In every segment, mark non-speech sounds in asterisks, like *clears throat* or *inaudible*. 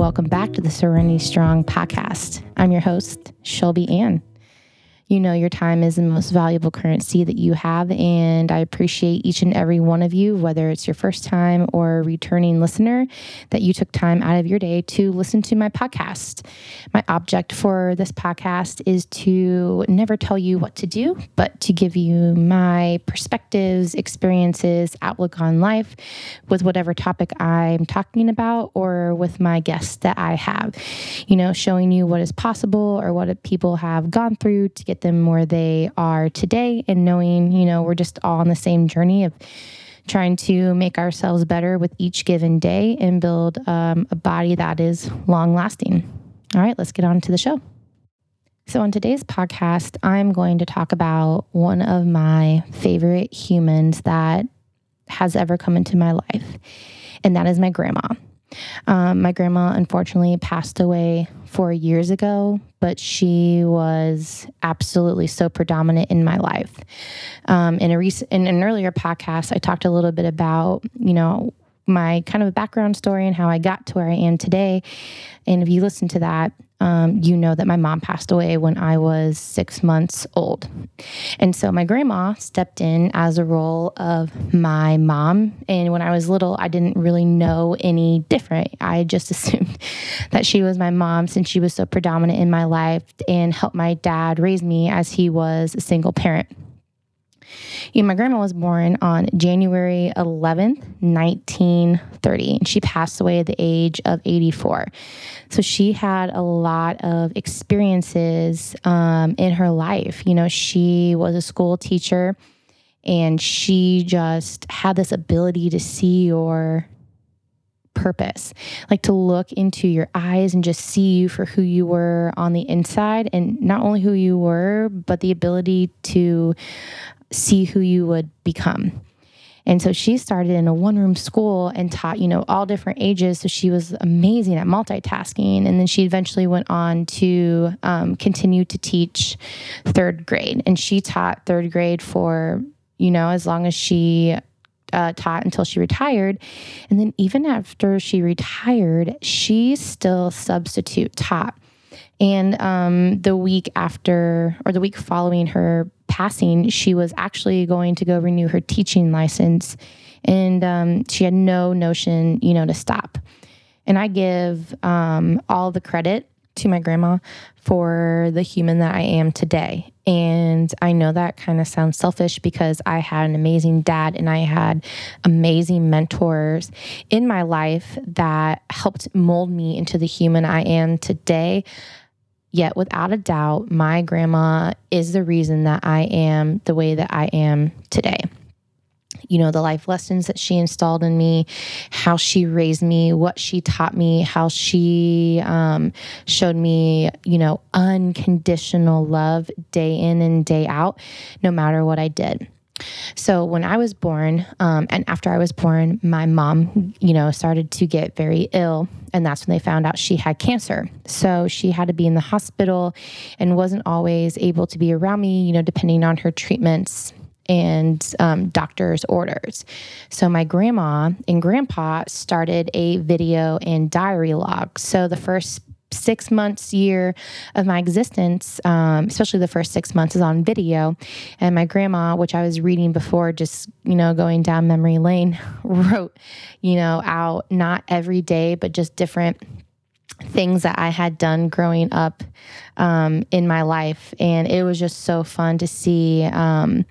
Welcome back to the Serenity Strong podcast. I'm your host, Shelby Ann. You know, your time is the most valuable currency that you have, and I appreciate each and every one of you, whether it's your first time or returning listener, that you took time out of your day to listen to my podcast. My object for this podcast is to never tell you what to do, but to give you my perspectives, experiences, outlook on life with whatever topic I'm talking about or with my guests that I have. You know, showing you what is possible or what people have gone through to get them where they are today and knowing, you know, we're just all on the same journey of trying to make ourselves better with each given day and build um, a body that is long lasting. All right, let's get on to the show. So, on today's podcast, I'm going to talk about one of my favorite humans that has ever come into my life, and that is my grandma. Um, my grandma unfortunately passed away four years ago, but she was absolutely so predominant in my life. Um, in a recent, in an earlier podcast, I talked a little bit about you know my kind of background story and how I got to where I am today. And if you listen to that, um, you know that my mom passed away when I was six months old. And so my grandma stepped in as a role of my mom. And when I was little, I didn't really know any different. I just *laughs* assumed that she was my mom since she was so predominant in my life and helped my dad raise me as he was a single parent. You my grandma was born on January 11th, 1930, and she passed away at the age of 84. So she had a lot of experiences um, in her life. You know, she was a school teacher and she just had this ability to see your purpose, like to look into your eyes and just see you for who you were on the inside, and not only who you were, but the ability to see who you would become. And so she started in a one room school and taught, you know, all different ages. So she was amazing at multitasking. And then she eventually went on to um, continue to teach third grade. And she taught third grade for, you know, as long as she uh, taught until she retired. And then even after she retired, she still substitute taught. And um, the week after, or the week following her passing, she was actually going to go renew her teaching license. And um, she had no notion, you know, to stop. And I give um, all the credit to my grandma for the human that I am today. And I know that kind of sounds selfish because I had an amazing dad and I had amazing mentors in my life that helped mold me into the human I am today. Yet, without a doubt, my grandma is the reason that I am the way that I am today. You know, the life lessons that she installed in me, how she raised me, what she taught me, how she um, showed me, you know, unconditional love day in and day out, no matter what I did. So when I was born, um, and after I was born, my mom, you know, started to get very ill, and that's when they found out she had cancer. So she had to be in the hospital, and wasn't always able to be around me, you know, depending on her treatments and um, doctor's orders. So my grandma and grandpa started a video and diary log. So the first six months year of my existence um, especially the first six months is on video. And my grandma which i was reading before just you know going down memory lane *laughs* wrote you know out not every day but just different things that I had done growing up um, in my life. And it was just so fun to see, um,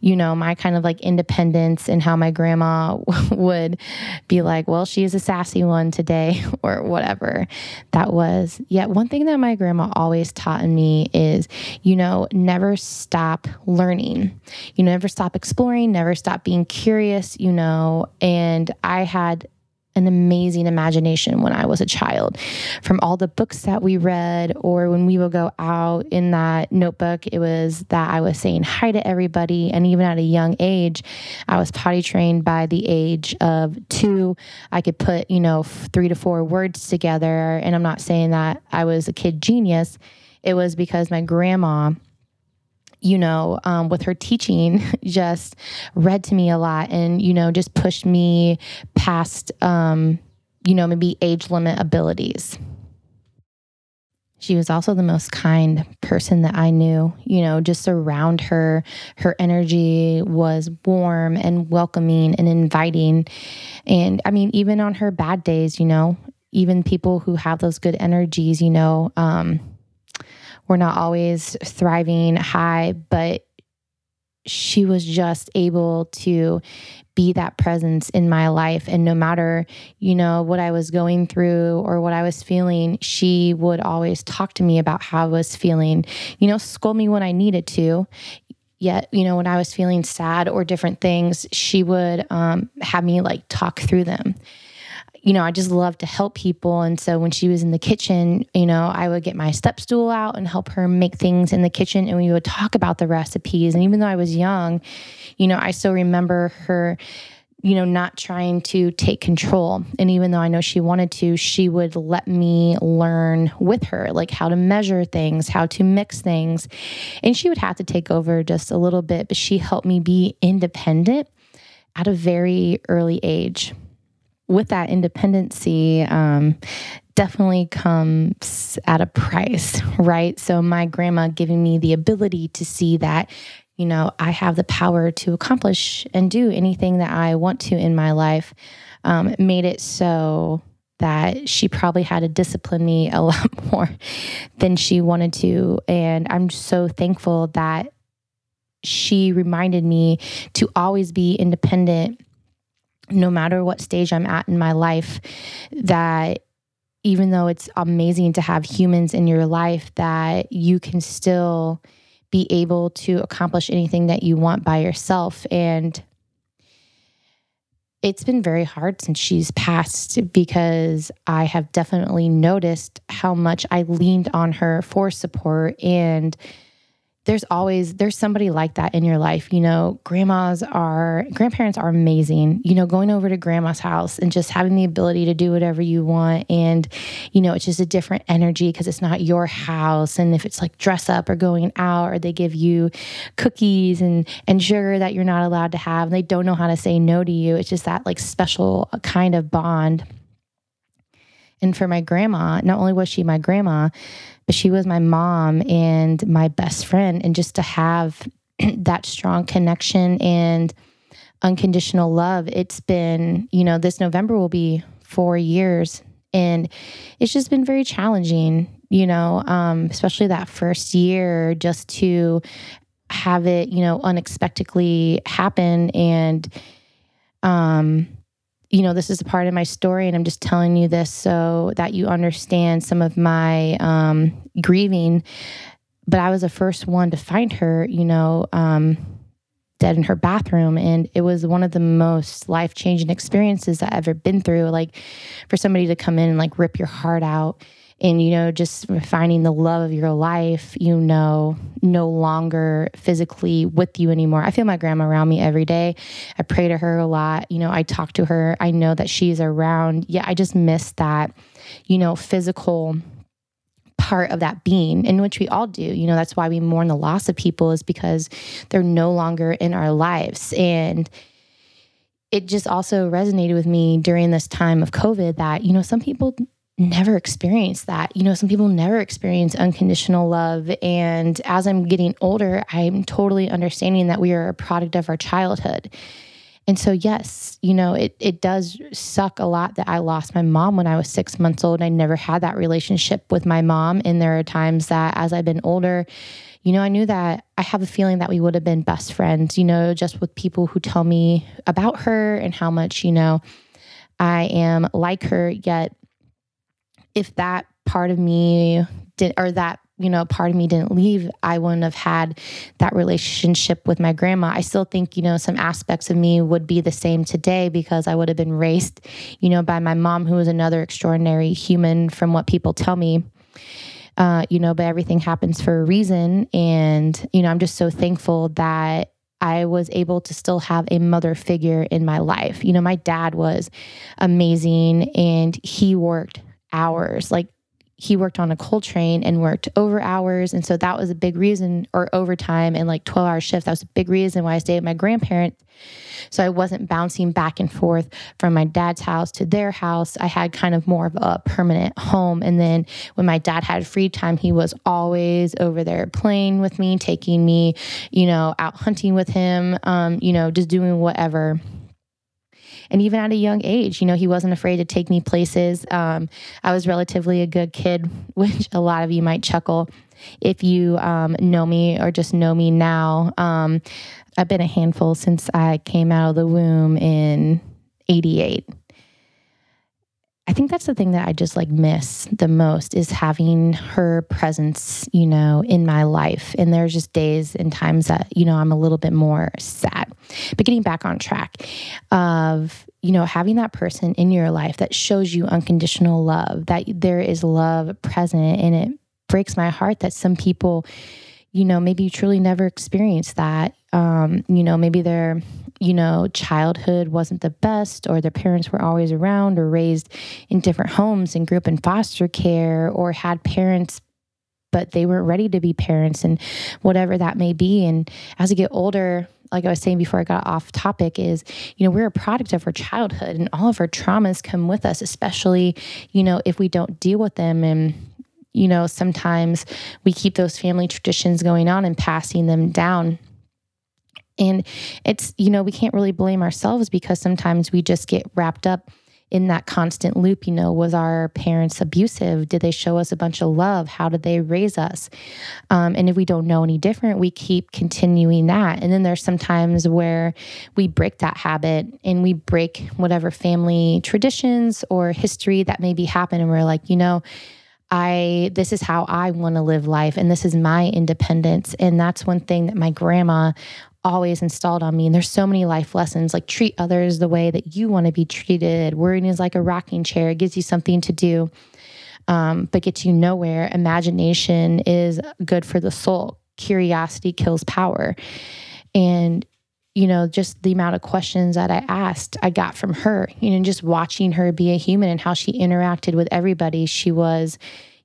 you know, my kind of like independence and how my grandma *laughs* would be like, well, she is a sassy one today *laughs* or whatever that was. Yet, one thing that my grandma always taught me is, you know, never stop learning. You never stop exploring, never stop being curious, you know. And I had an amazing imagination when I was a child. From all the books that we read, or when we would go out in that notebook, it was that I was saying hi to everybody. And even at a young age, I was potty trained by the age of two. I could put, you know, three to four words together. And I'm not saying that I was a kid genius, it was because my grandma you know, um, with her teaching, *laughs* just read to me a lot and, you know, just pushed me past, um, you know, maybe age limit abilities. She was also the most kind person that I knew, you know, just around her. Her energy was warm and welcoming and inviting. And I mean, even on her bad days, you know, even people who have those good energies, you know, um, we're not always thriving high, but she was just able to be that presence in my life. And no matter you know what i was going through or what i was feeling she would always talk to me about how i was feeling you know scold me when i needed to. Yet you know when i was feeling sad or different things she would um, have me like talk through them you know, I just love to help people. And so when she was in the kitchen, you know, I would get my step stool out and help her make things in the kitchen. And we would talk about the recipes. And even though I was young, you know, I still remember her you know, not trying to take control. And even though I know she wanted to, she would let me learn with her, like how to measure things, how to mix things. And she would have to take over just a little bit, but she helped me be independent at a very early age with that independency, um, definitely comes at a price, *laughs* right? So, my grandma giving me the ability to see that, you know, I have the power to accomplish and do anything that I want to in my life um, made it so that she probably had to discipline me *laughs* a lot more than she wanted to. And I'm so thankful that she reminded me to always be independent no matter what stage I'm at in my life, that even though it's amazing to have humans in your life, that you can still be able to accomplish anything that you want by yourself. And it's been very hard since she's passed because I have definitely noticed how much I leaned on her for support and there's always there's somebody like that in your life you know? Grandmas are grandparents are amazing. You know going over to grandma's house and just having the ability to do whatever you want and you know it's just a different energy because it's not your house. And if it's like dress up or going out or they give you cookies and and sugar that you're not allowed to have and they don't know how to say no to you it's just that like special kind of bond. And for my grandma not only was she my grandma but she was my mom and my best friend. And just to have *clears throat* that strong connection and unconditional love, it's been, you know, this November will be four years. And it's just been very challenging, you know, um, especially that first year just to have it, you know, unexpectedly happen. And, um, you know, this is a part of my story, and I'm just telling you this so that you understand some of my um, grieving. But I was the first one to find her, you know, um, dead in her bathroom. And it was one of the most life changing experiences I've ever been through. Like, for somebody to come in and like rip your heart out and you know just finding the love of your life you know no longer physically with you anymore. I feel my grandma around me every day. I pray to her a lot. You know i talk to her. I know that she's around. Yeah i just miss that you know physical part of that being in which we all do. You know that's why we mourn the loss of people is because they're no longer in our lives. And it just also resonated with me during this time of covid that you know some people never experienced that. You know, some people never experience unconditional love. And as I'm getting older, I'm totally understanding that we are a product of our childhood. And so, yes, you know, it, it does suck a lot that I lost my mom when I was six months old. I never had that relationship with my mom. And there are times that as I've been older, you know, I knew that I have a feeling that we would have been best friends, you know, just with people who tell me about her and how much, you know, I am like her, yet if that part of me did or that you know part of me didn't leave i wouldn't have had that relationship with my grandma. I still think you know some aspects of me would be the same today because i would have been raised you know by my mom who was another extraordinary human from what people tell me. Uh, you know but everything happens for a reason. And you know i'm just so thankful that I was able to still have a mother figure in my life. You know, my dad was amazing and he worked hours. Like he worked on a coal train and worked over hours. And so that was a big reason, or overtime and like 12 hour shifts. That was a big reason why I stayed with my grandparents. So I wasn't bouncing back and forth from my dad's house to their house. I had kind of more of a permanent home. And then when my dad had free time, he was always over there playing with me, taking me, you know, out hunting with him, um, you know, just doing whatever and even at a young age, you know, he wasn't afraid to take me places. Um, I was relatively a good kid, *laughs* which a lot of you might chuckle if you um, know me or just know me now. Um, I've been a handful since I came out of the womb in 88. I think that's the thing that I just like miss the most is having her presence, you know, in my life. And there's just days and times that, you know, I'm a little bit more sad. But getting back on track of, you know, having that person in your life that shows you unconditional love, that there is love present. And it breaks my heart that some people, you know, maybe you truly never experienced that. Um, you know, maybe they're you know, childhood wasn't the best, or their parents were always around, or raised in different homes and grew up in foster care, or had parents but they weren't ready to be parents and whatever that may be. And as I get older, like I was saying before I got off topic, is, you know, we're a product of our childhood and all of our traumas come with us, especially, you know, if we don't deal with them. And, you know, sometimes we keep those family traditions going on and passing them down. And it's, you know, we can't really blame ourselves because sometimes we just get wrapped up in that constant loop. You know, was our parents abusive? Did they show us a bunch of love? How did they raise us? Um, and if we don't know any different, we keep continuing that. And then there's some times where we break that habit and we break whatever family traditions or history that maybe happened. And we're like, you know, I this is how I want to live life and this is my independence and that's one thing that my grandma always installed on me. And there's so many life lessons like treat others the way that you want to be treated. Worrying is like a rocking chair, it gives you something to do, um, but gets you nowhere. Imagination is good for the soul, curiosity kills power. And you know, just the amount of questions that I asked, I got from her, you know, just watching her be a human and how she interacted with everybody. She was,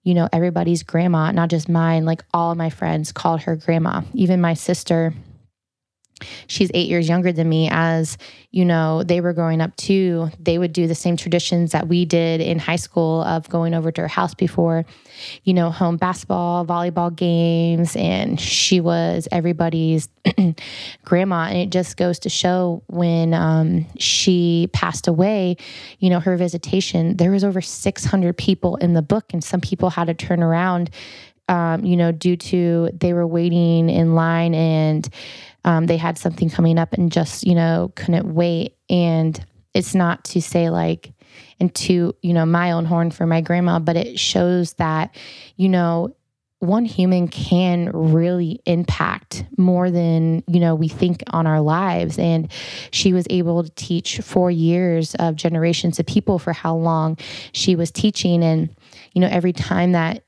you know, everybody's grandma, not just mine. Like all of my friends called her grandma. Even my sister, she's eight years younger than me. As you know they were growing up too they would do the same traditions that we did in high school of going over to her house before you know home basketball volleyball games and she was everybody's *clears throat* grandma. And it just goes to show when um, she passed away you know her visitation there was over 600 people in the book and some people had to turn around um, you know due to they were waiting in line and um, they had something coming up and just you know couldn't wait. And it's not to say like and to you know my own horn for my grandma but it shows that you know one human can really impact more than you know we think on our lives. And she was able to teach 4 years of generations of people for how long she was teaching. And you know every time that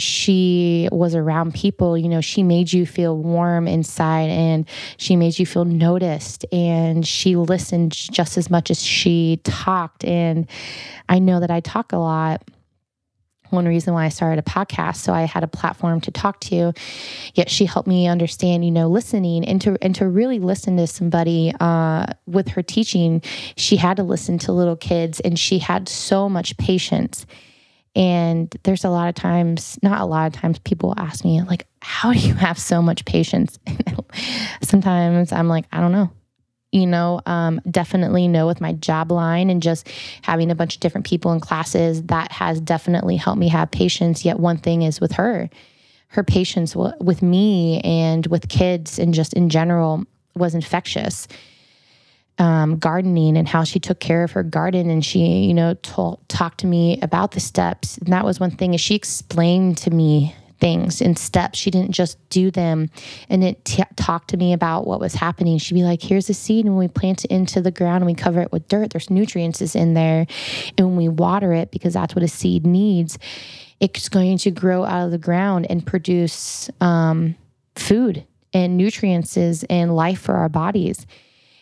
she was around people, you know, she made you feel warm inside and she made you feel noticed and she listened just as much as she talked. And I know that I talk a lot. One reason why I started a podcast, so I had a platform to talk to. Yet she helped me understand, you know, listening and to and to really listen to somebody uh, with her teaching. She had to listen to little kids, and she had so much patience and there's a lot of times, not a lot of times, people ask me, like, how do you have so much patience? *laughs* Sometimes I'm like, I don't know. You know, um, definitely know with my job line and just having a bunch of different people in classes, that has definitely helped me have patience. Yet, one thing is with her, her patience with me and with kids and just in general was infectious um, gardening and how she took care of her garden. And she you know told, talked to me about the steps. And that was one thing is she explained to me things in steps. She didn't just do them and it t- talk to me about what was happening. She'd be like here's a seed and when we plant it into the ground and we cover it with dirt. There's nutrients is in there and when we water it because that's what a seed needs it's going to grow out of the ground and produce um, food and nutrients and life for our bodies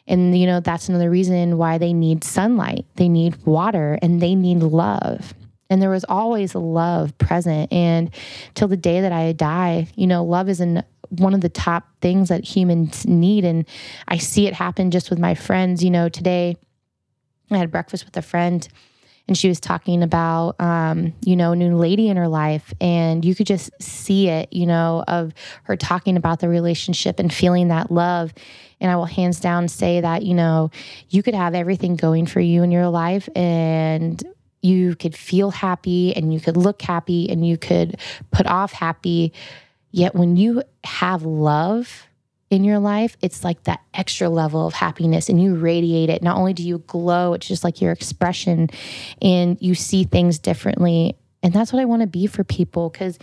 and, you know, that's another reason why they need sunlight, they need water, and they need love. and there was always love present. And till the day that i die you know love is in one of the top things that humans need. And i see it happen just with my friends. You know today i had breakfast with a friend and she was talking about um, you know a new lady in her life. And you could just see it you know of her talking about the relationship and feeling that love and i will hands down say that you know you could have everything going for you in your life and you could feel happy and you could look happy and you could put off happy yet when you have love in your life, it's like that extra level of happiness and you radiate it. Not only do you glow, it's just like your expression and you see things differently. And that's what I want to be for people. Because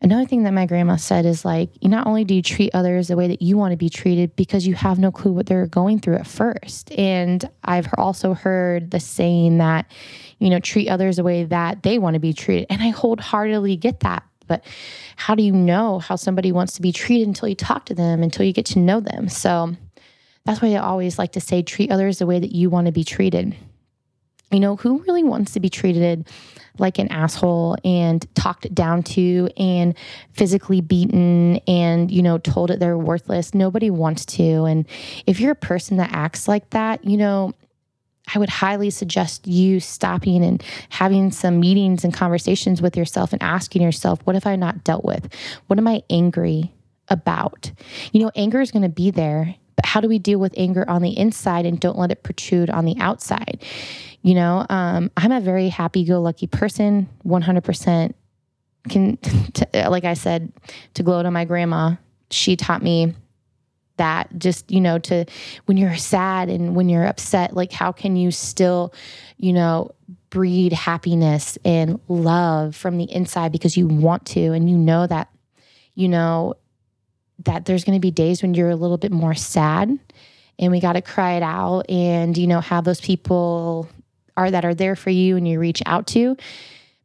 another thing that my grandma said is like, not only do you treat others the way that you want to be treated because you have no clue what they're going through at first. And I've also heard the saying that, you know, treat others the way that they want to be treated. And I wholeheartedly get that but how do you know how somebody wants to be treated until you talk to them, until you get to know them? So that's why I always like to say treat others the way that you want to be treated. You know, who really wants to be treated like an asshole and talked down to and physically beaten and, you know, told that they're worthless? Nobody wants to. And if you're a person that acts like that, you know, I would highly suggest you stopping and having some meetings and conversations with yourself and asking yourself, what have I not dealt with? What am I angry about? You know, anger is going to be there, but how do we deal with anger on the inside and don't let it protrude on the outside? You know, um, I'm a very happy go lucky person, 100% can, *laughs* like I said, to gloat on my grandma. She taught me that just you know to when you're sad and when you're upset like how can you still you know breed happiness and love from the inside because you want to and you know that you know that there's going to be days when you're a little bit more sad and we got to cry it out and you know have those people are that are there for you and you reach out to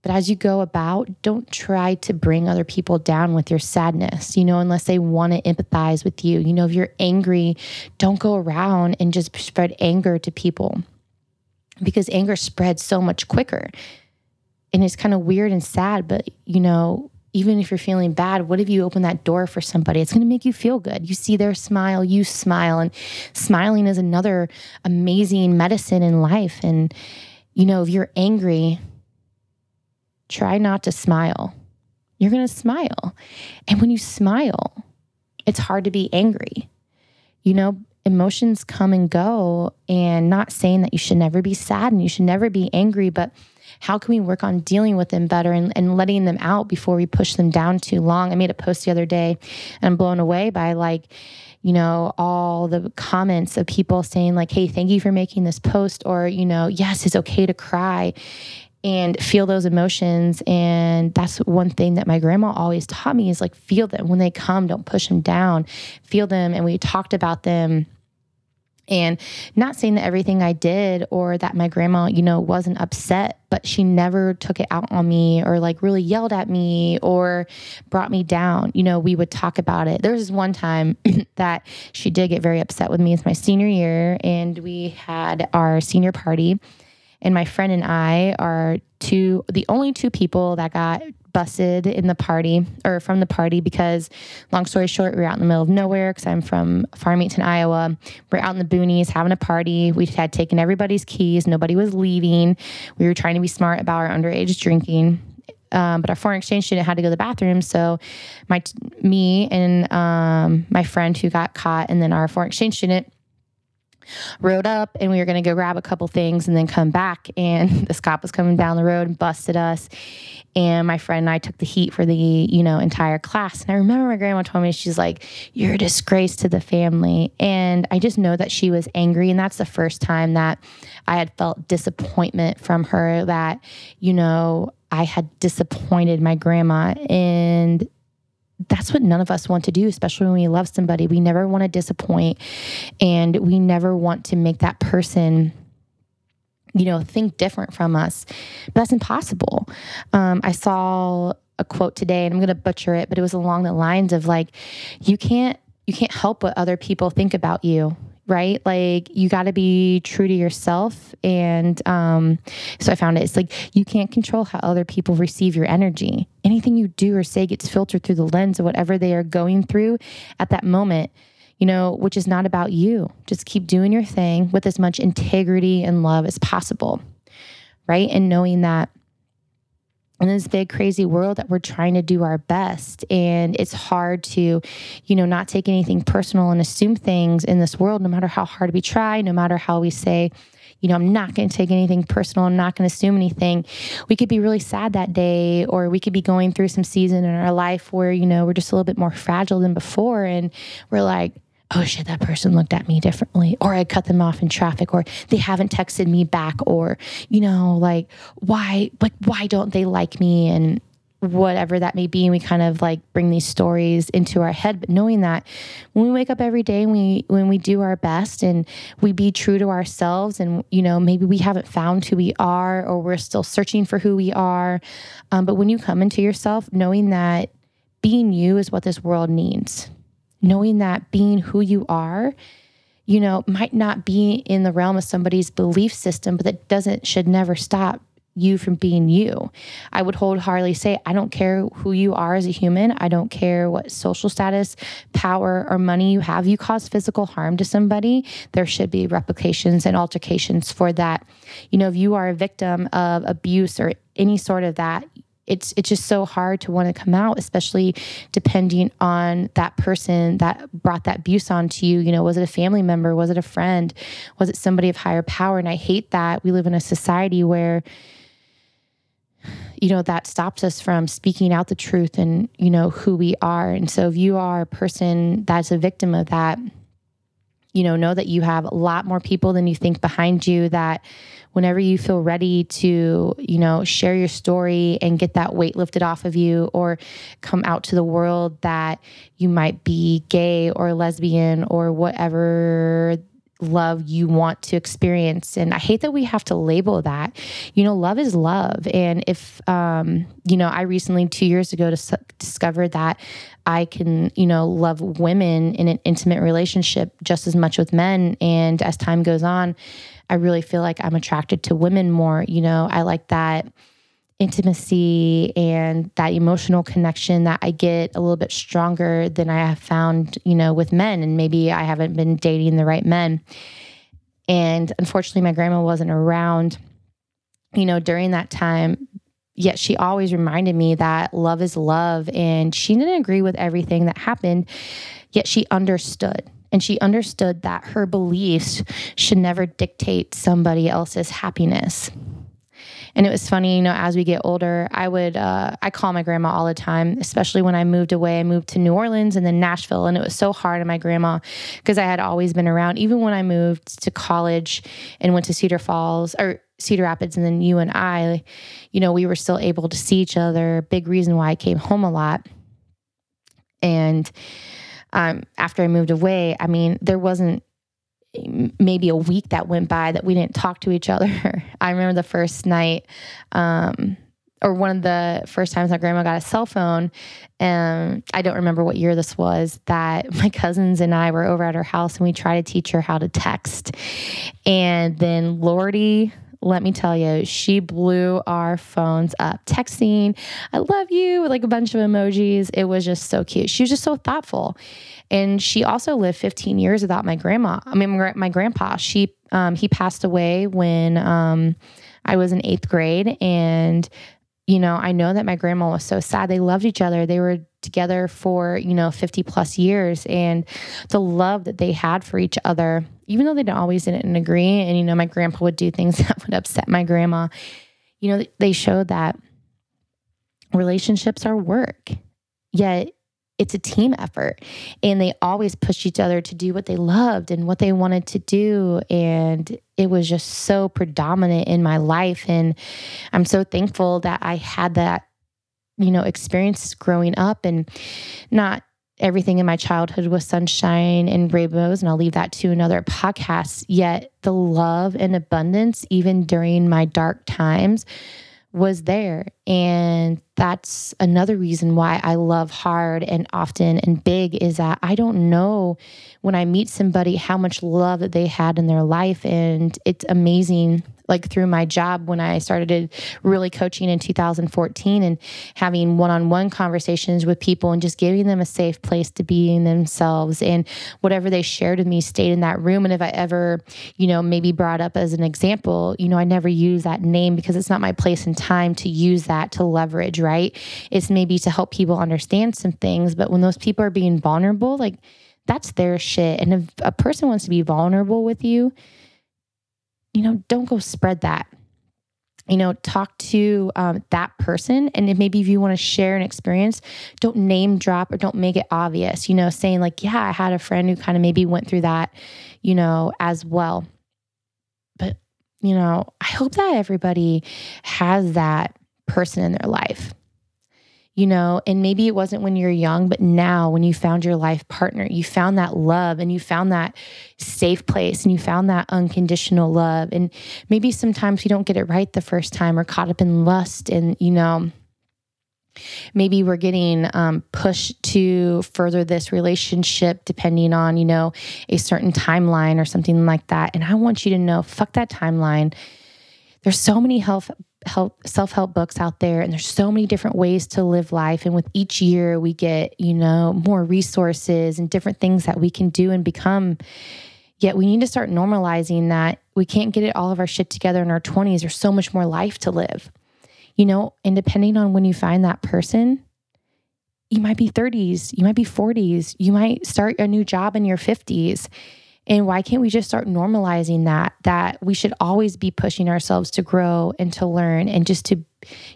but as you go about, don't try to bring other people down with your sadness, you know, unless they want to empathize with you. You know, if you're angry, don't go around and just spread anger to people because anger spreads so much quicker. And it's kind of weird and sad, but, you know, even if you're feeling bad, what if you open that door for somebody? It's going to make you feel good. You see their smile, you smile. And smiling is another amazing medicine in life. And, you know, if you're angry, try not to smile. You're going to smile. And when you smile, it's hard to be angry. You know, emotions come and go, and not saying that you should never be sad and you should never be angry, but how can we work on dealing with them better and, and letting them out before we push them down too long? I made a post the other day and I'm blown away by like, you know, all the comments of people saying, like, hey, thank you for making this post, or, you know, yes, it's okay to cry and feel those emotions. And that's one thing that my grandma always taught me is like feel them. When they come don't push them down. Feel them and we talked about them and not saying that everything I did or that my grandma, you know, wasn't upset, but she never took it out on me or like really yelled at me or brought me down. You know, we would talk about it. There was one time *clears throat* that she did get very upset with me. It's my senior year, and we had our senior party and my friend and I are two, the only two people that got busted in the party or from the party because, long story short, we were out in the middle of nowhere because I'm from Farmington, Iowa. We're out in the boonies having a party. We had taken everybody's keys, nobody was leaving. We were trying to be smart about our underage drinking. Um, but our foreign exchange student had to go to the bathroom. So my me and um, my friend who got caught, and then our foreign exchange student rode up and we were going to go grab a couple things and then come back. And *laughs* this cop was coming down the road and busted us. And my friend and I took the heat for the, you know, entire class. And I remember my grandma told me, she's like, You're a disgrace to the family. And I just know that she was angry. And that's the first time that I had felt disappointment from her that, you know, I had disappointed my grandma. And that's what none of us want to do, especially when we love somebody. We never want to disappoint and we never want to make that person you know think different from us. But that's impossible. Um, i saw a quote today and i'm going to butcher it but it was along the lines of like you can't you can't help what other people think about you right? Like you got to be true to yourself. And um, so I found it. It's like you can't control how other people receive your energy. Anything you do or say gets filtered through the lens of whatever they are going through at that moment, you know, which is not about you. Just keep doing your thing with as much integrity and love as possible, right? And knowing that in this big crazy world that we're trying to do our best. And it's hard to you know not take anything personal and assume things in this world no matter how hard we try no matter how we say you know i'm not going to take anything personal i'm not going to assume anything. We could be really sad that day or we could be going through some season in our life where you know we're just a little bit more fragile than before. And we're like oh shit, that person looked at me differently, or I cut them off in traffic, or they haven't texted me back, or, you know, like, why, like, why don't they like me? And whatever that may be. And we kind of like bring these stories into our head, but knowing that when we wake up every day and we, when we do our best and we be true to ourselves and, you know, maybe we haven't found who we are or we're still searching for who we are. Um, but when you come into yourself, knowing that being you is what this world needs knowing that being who you are, you know, might not be in the realm of somebody's belief system, but that doesn't, should never stop you from being you. I would wholeheartedly say, I don't care who you are as a human. I don't care what social status, power, or money you have. You cause physical harm to somebody, there should be replications and altercations for that. You know, if you are a victim of abuse or any sort of that, it's it's just so hard to want to come out especially depending on that person that brought that abuse onto you. You know was it a family member? Was it a friend? Was it somebody of higher power? And i hate that we live in a society where you know that stops us from speaking out the truth and you know who we are. And so if you are a person that's a victim of that you know know that you have a lot more people than you think behind you that whenever you feel ready to, you know, share your story and get that weight lifted off of you or come out to the world that you might be gay or lesbian or whatever love you want to experience. And i hate that we have to label that. You know love is love. And if um you know i recently two years ago dis- discovered that i can you know love women in an intimate relationship just as much with men. And as time goes on I really feel like I'm attracted to women more. You know, I like that intimacy and that emotional connection that I get a little bit stronger than I have found, you know, with men. And maybe I haven't been dating the right men. And unfortunately, my grandma wasn't around, you know, during that time. Yet she always reminded me that love is love. And she didn't agree with everything that happened, yet she understood and she understood that her beliefs should never dictate somebody else's happiness. And it was funny, you know, as we get older, I would, uh, I call my grandma all the time, especially when I moved away. I moved to New Orleans and then Nashville. And it was so hard on my grandma because I had always been around. Even when I moved to college and went to Cedar Falls or Cedar Rapids and then you and I, you know, we were still able to see each other. Big reason why I came home a lot. And, um, after I moved away, I mean, there wasn't maybe a week that went by that we didn't talk to each other. *laughs* I remember the first night, um, or one of the first times my grandma got a cell phone, and I don't remember what year this was, that *laughs* my cousins and I were over at her house and we tried to teach her how to text. And then Lordy, let me tell you, she blew our phones up. Texting, I love you, with like a bunch of emojis. It was just so cute. She was just so thoughtful. And she also lived 15 years without my grandma. I mean, my grandpa. She um, he passed away when um, I was in eighth grade, and you know, I know that my grandma was so sad. They loved each other. They were together for, you know, 50 plus years and the love that they had for each other, even though they didn't always didn't agree. And, you know, my grandpa would do things *laughs* that would upset my grandma. You know, they showed that relationships are work. Yet it's a team effort and they always pushed each other to do what they loved and what they wanted to do and it was just so predominant in my life and i'm so thankful that i had that you know experience growing up and not everything in my childhood was sunshine and rainbows and i'll leave that to another podcast yet the love and abundance even during my dark times was there. And that's another reason why I love hard and often and big is that I don't know when I meet somebody how much love that they had in their life. And it's amazing like through my job when I started really coaching in 2014 and having one on one conversations with people and just giving them a safe place to be themselves. And whatever they shared with me stayed in that room. And if I ever, you know, maybe brought up as an example, you know, I never use that name because it's not my place and time to use that to leverage, right? It's maybe to help people understand some things. But when those people are being vulnerable, like, that's their shit. And if a person wants to be vulnerable with you, you know, don't go spread that. You know, talk to um, that person. And if maybe if you want to share an experience, don't name drop or don't make it obvious, you know, saying like, yeah, I had a friend who kind of maybe went through that, you know, as well. But, you know, I hope that everybody has that person in their life you know, and maybe it wasn't when you're young, but now when you found your life partner, you found that love and you found that safe place and you found that unconditional love. And maybe sometimes you don't get it right the first time or caught up in lust and, you know, maybe we're getting um, pushed to further this relationship depending on you know a certain timeline or something like that and i want you to know fuck that timeline there's so many health help self-help books out there and there's so many different ways to live life. And with each year we get you know more resources and different things that we can do and become. Yet we need to start normalizing that we can't get it all of our shit together in our 20s there's so much more life to live. You know and depending on when you find that person you might be 30s you might be 40s you might start a new job in your 50s and why can't we just start normalizing that, that we should always be pushing ourselves to grow and to learn and just to,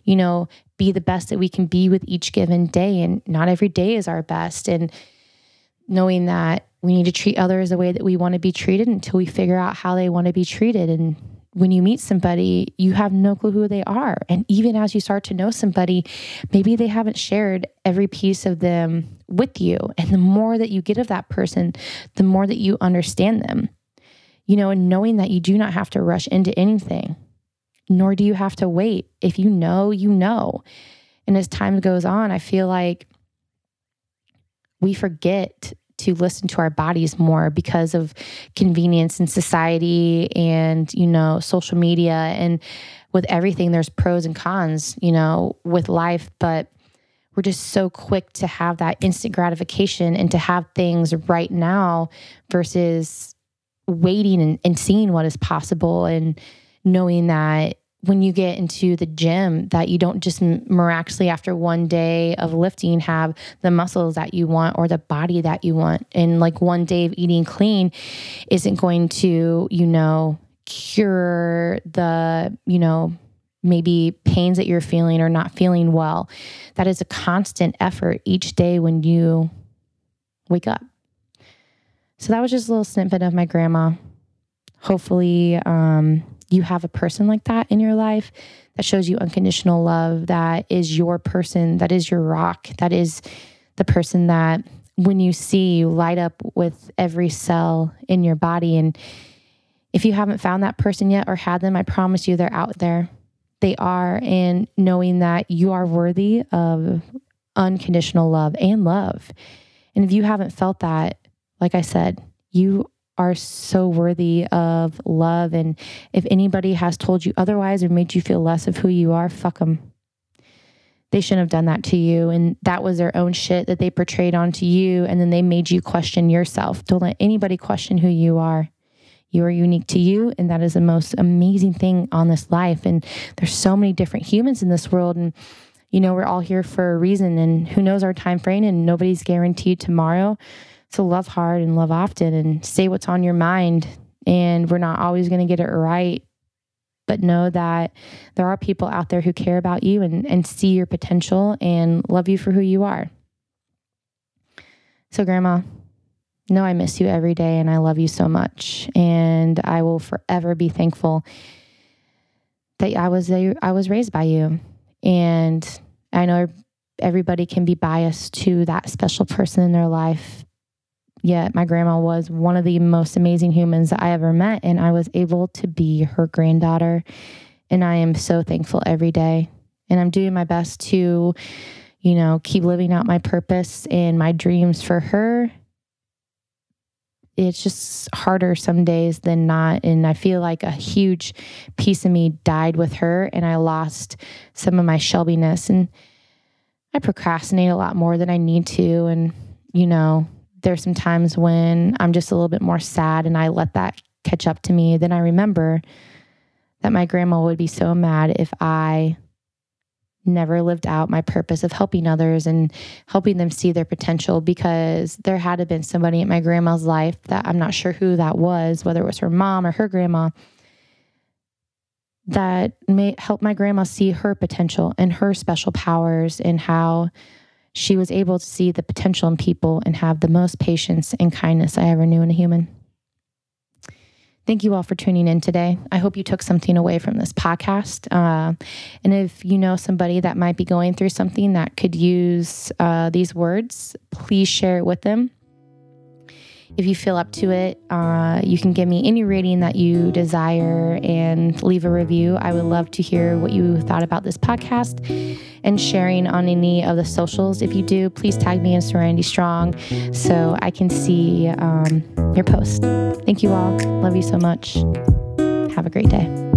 you know, be the best that we can be with each given day. And not every day is our best. And knowing that we need to treat others the way that we want to be treated until we figure out how they want to be treated. And when you meet somebody, you have no clue who they are. And even as you start to know somebody, maybe they haven't shared every piece of them with you. And the more that you get of that person, the more that you understand them. You know, and knowing that you do not have to rush into anything, nor do you have to wait. If you know, you know. And as time goes on, I feel like we forget to listen to our bodies more because of convenience in society and, you know, social media. And with everything, there's pros and cons, you know, with life. But we're just so quick to have that instant gratification and to have things right now versus waiting and, and seeing what is possible and knowing that when you get into the gym that you don't just miraculously after one day of lifting have the muscles that you want or the body that you want. And like one day of eating clean isn't going to you know cure the you know maybe pains that you're feeling or not feeling well. That is a constant effort each day when you wake up. So that was just a little snippet of my grandma. Hopefully um you have a person like that in your life that shows you unconditional love, that is your person, that is your rock, that is the person that when you see you light up with every cell in your body. And if you haven't found that person yet or had them, I promise you they're out there. They are. And knowing that you are worthy of unconditional love and love. And if you haven't felt that, like I said, you are so worthy of love. And if anybody has told you otherwise or made you feel less of who you are, fuck them. They shouldn't have done that to you. And that was their own shit that they portrayed onto you. And then they made you question yourself. Don't let anybody question who you are. You are unique to you. And that is the most amazing thing on this life. And there's so many different humans in this world. And you know, we're all here for a reason and who knows our time frame and nobody's guaranteed tomorrow to love hard and love often and say what's on your mind. And we're not always going to get it right. But know that there are people out there who care about you and, and see your potential and love you for who you are. So, Grandma, know I miss you every day and I love you so much. And I will forever be thankful that I was I was raised by you. And I know everybody can be biased to that special person in their life Yet my grandma was one of the most amazing humans I ever met. And I was able to be her granddaughter And I am so thankful every day. And I'm doing my best to, you know, keep living out my purpose and my dreams for her. It's just harder some days than not. And I feel like a huge piece of me died with her, and I lost some of my Shelbiness. And I procrastinate a lot more than I need to. And, you know, there's some times when I'm just a little bit more sad and I let that catch up to me. Then I remember that my grandma would be so mad if I never lived out my purpose of helping others and helping them see their potential because there had to been somebody in my grandma's life that I'm not sure who that was, whether it was her mom or her grandma, that may help my grandma see her potential and her special powers and how she was able to see the potential in people and have the most patience and kindness I ever knew in a human. Thank you all for tuning in today. I hope you took something away from this podcast. Uh, and if you know somebody that might be going through something that could use uh, these words, please share it with them. If you feel up to it, uh, you can give me any rating that you desire and leave a review. I would love to hear what you thought about this podcast and sharing on any of the socials. If you do, please tag me in Serenity Strong so I can see um, your post. Thank you all. Love you so much. Have a great day.